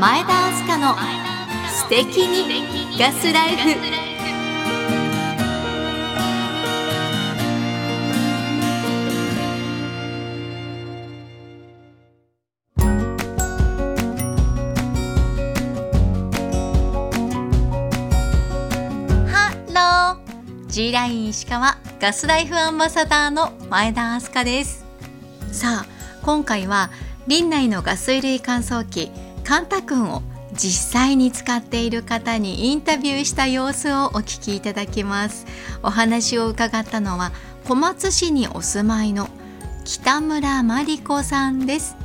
前田明日香の素敵にガスライフ。ハロー。G ライン石川ガスライフアンバサダーの前田明日香です。さあ今回は林内のガス類乾燥機カンタ君を実際に使っている方にインタビューした様子をお聞きいただきます。お話を伺ったのは小松市にお住まいの北村真理子さんです。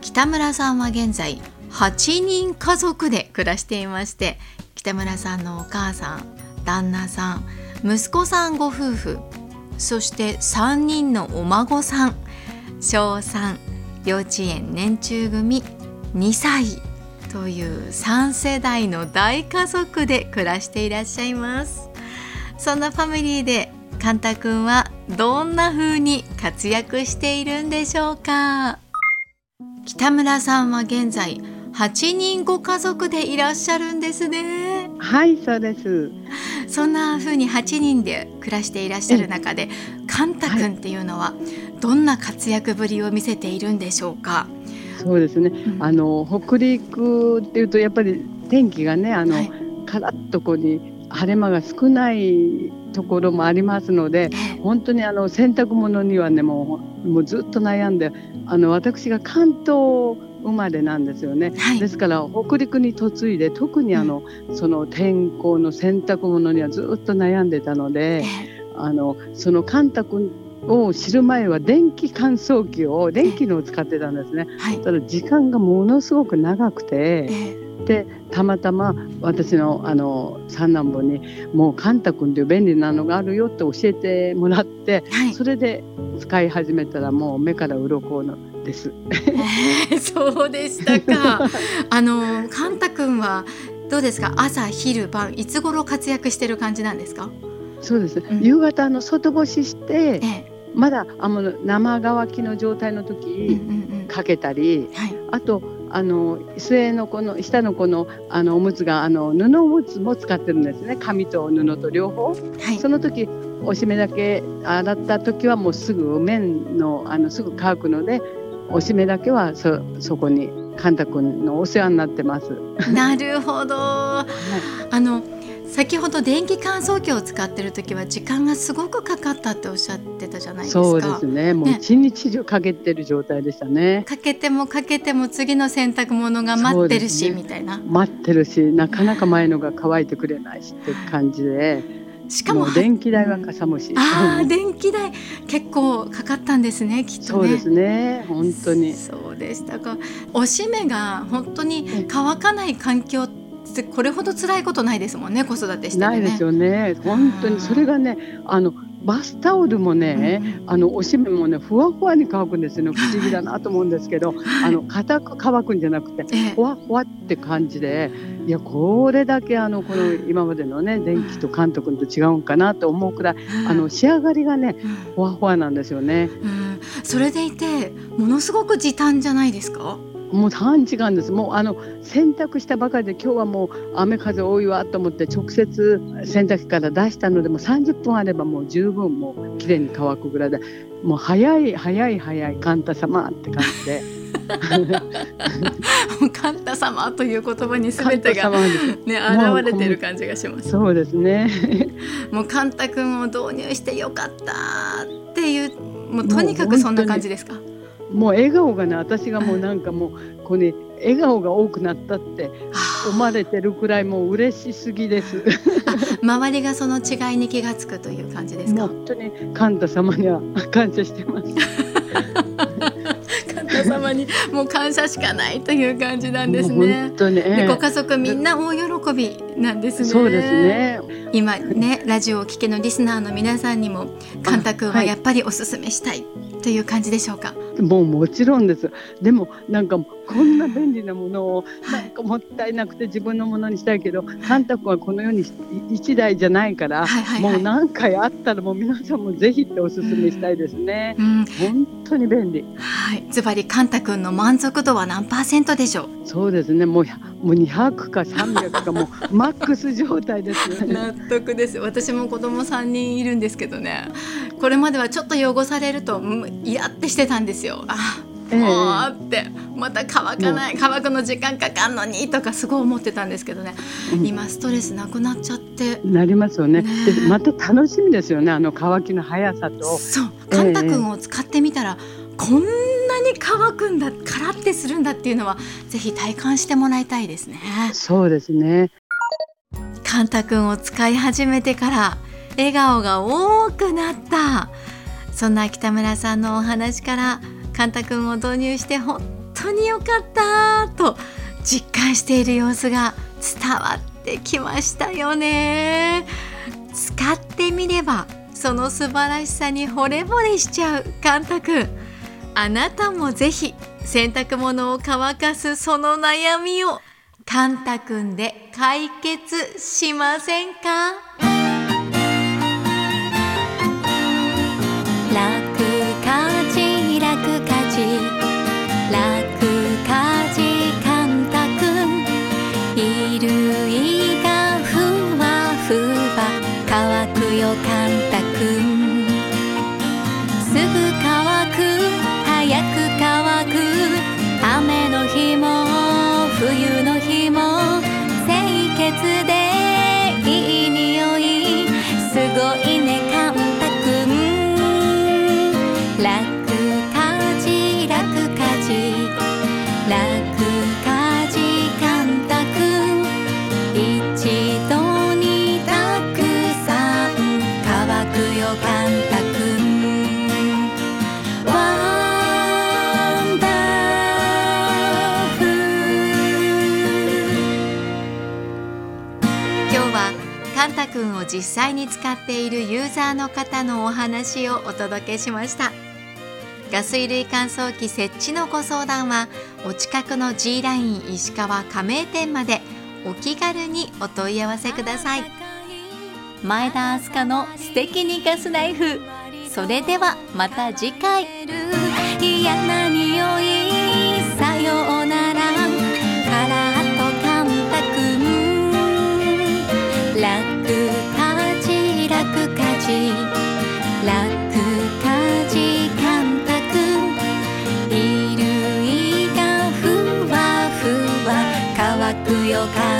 北村さんは現在8人家族で暮らしていまして北村さんのお母さん旦那さん息子さんご夫婦そして3人のお孫さん小3幼稚園年中組。2歳という3世代の大家族で暮らしていらっしゃいます。そんなファミリーでカンタ君はどんな風に活躍しているんでしょうか？北村さんは現在8人ご家族でいらっしゃるんですね。はい、そうです。そんな風に8人で暮らしていらっしゃる中でカンタ君っていうのはどんな活躍ぶりを見せているんでしょうか、そうですね。うんあの北陸っていうとやっぱり天気がね、あの、はいカラッとこうに晴れ間が少ないところもありますので、本当にあの洗濯物にはねもうもうずっと悩んで、あの私が関東生まれなんですよね。はいですから北陸に嫁いで特にあの、その天候の洗濯物にはずっと悩んでたので。あのそのカンタ君を知る前は電気乾燥機を電気のを使ってたんですね。はい。ただ時間がものすごく長くてえでたまたま私のあの三男坊にもうカンタ君という便利なのがあるよって教えてもらってはい。それで使い始めたらもう目から鱗のです。えーそうでしたか。あのカンタ君はどうですか？朝昼晩いつ頃活躍してる感じなんですか？そうです、うん。夕方あの外干ししてええまだあの生乾きの状態のうん時かけたり、はい。あとあの末の子の下の子のあのおむつがあの布おむつも使ってるんですね。紙と布と両方。はい。その時おしめだけ洗った時はもうすぐ綿のあのすぐ乾くのでおしめだけはそそこにカンタ君のお世話になってます。なるほど。あの先ほど電気乾燥機を使ってる時は時間がすごくかかったっておっしゃってたじゃないですか。そうですね。もうね一日中かけてる状態でしたね。かけてもかけても次の洗濯物が待ってるし、ね。みたいな。待ってるしなかなか前のが乾いてくれないしって感じで。しかも電気代はかさむし。ああ電気代結構かかったんですねきっとね。そうですね。本当に。そうでした。かおしめが本当に乾かない環境ってこれほど辛いことないですもんね子育てしててね。ないですよね。本当にそれがね、あのバスタオルもね、あのおしめもねふわふわに乾くんですよね。不思議だなと思うんですけど、あの硬く乾くんじゃなくて、ええ。ふわふわって感じで、いやこれだけあのこの今までのね電気と監督と違うんかなと思うくらい、あの仕上がりがねうん。ふわふわなんですよね。うん。それでいてものすごく時短じゃないですか？もう短時間です。もうあの洗濯したばかりで今日はもう雨風多いわと思って直接洗濯機から出したのでもう30分あればもう十分もう綺麗に乾くぐらいでもう早い早い早いカンタ様って感じで。カンタ様という言葉にカンタ全てがね現れてる感じがします。そうですね。もうカンタ君を導入してよかったっていうもうとにかくそんな感じですか？もう笑顔がね私がもうなんかもうこうね笑顔が多くなったって思われてるくらいもう嬉しすぎです 周りがその違いに気がつくという感じですか？本当にカンタ様には感謝してますカンタ様にもう感謝しかないという感じなんですね本。当に、ご家族みんな大喜びなんですね。そうです。ね今ねラジオをお聞きのリスナーの皆さんにもカンタ君ははいやっぱりおすすめしたいという感じでしょうか？もうもちろんです。でもなんかこんな便利なものをなんかもったいなくて自分のものにしたいけどカンタ君はこのように1台じゃないから、もう何回あったらもう皆さんもぜひっておすすめしたいですね、うん、本当に便利。はい。ズバリカンタ君の満足度は何パーセントでしょう？そうですね。もうもう200か300かもうマックス状態です、ね、納得です。私も子供3人いるんですけどね。これまではちょっと汚されるとイラってしてたんですよあ もうってまた乾かない乾くの時間かかんのにとかすごい思ってたんですけどね、うん、今ストレスなくなっちゃって。なりますよね、ね、でまた楽しみですよねあの乾きの速さと。そう。カンタ君を使ってみたら、えー、こんなに乾くんだカラってするんだっていうのはぜひ体感してもらいたいですね。そうですね。カンタ君を使い始めてから笑顔が多くなった。そんな北村さんのお話からカンタ君を導入して本当に良かったと実感している様子が伝わってきましたよね。使ってみればその素晴らしさに惚れ惚れしちゃうカンタ君あなたもぜひ洗濯物を乾かすその悩みをカンタ君で解決しませんか？カンタ君を実際に使っているユーザーの方のお話をお届けしました。ガ水類乾燥機設置のご相談はお近くの G ライン石川加盟店までお気軽にお問い合わせください。前田明日香の素敵にガスナイフ。それではまた次回。有感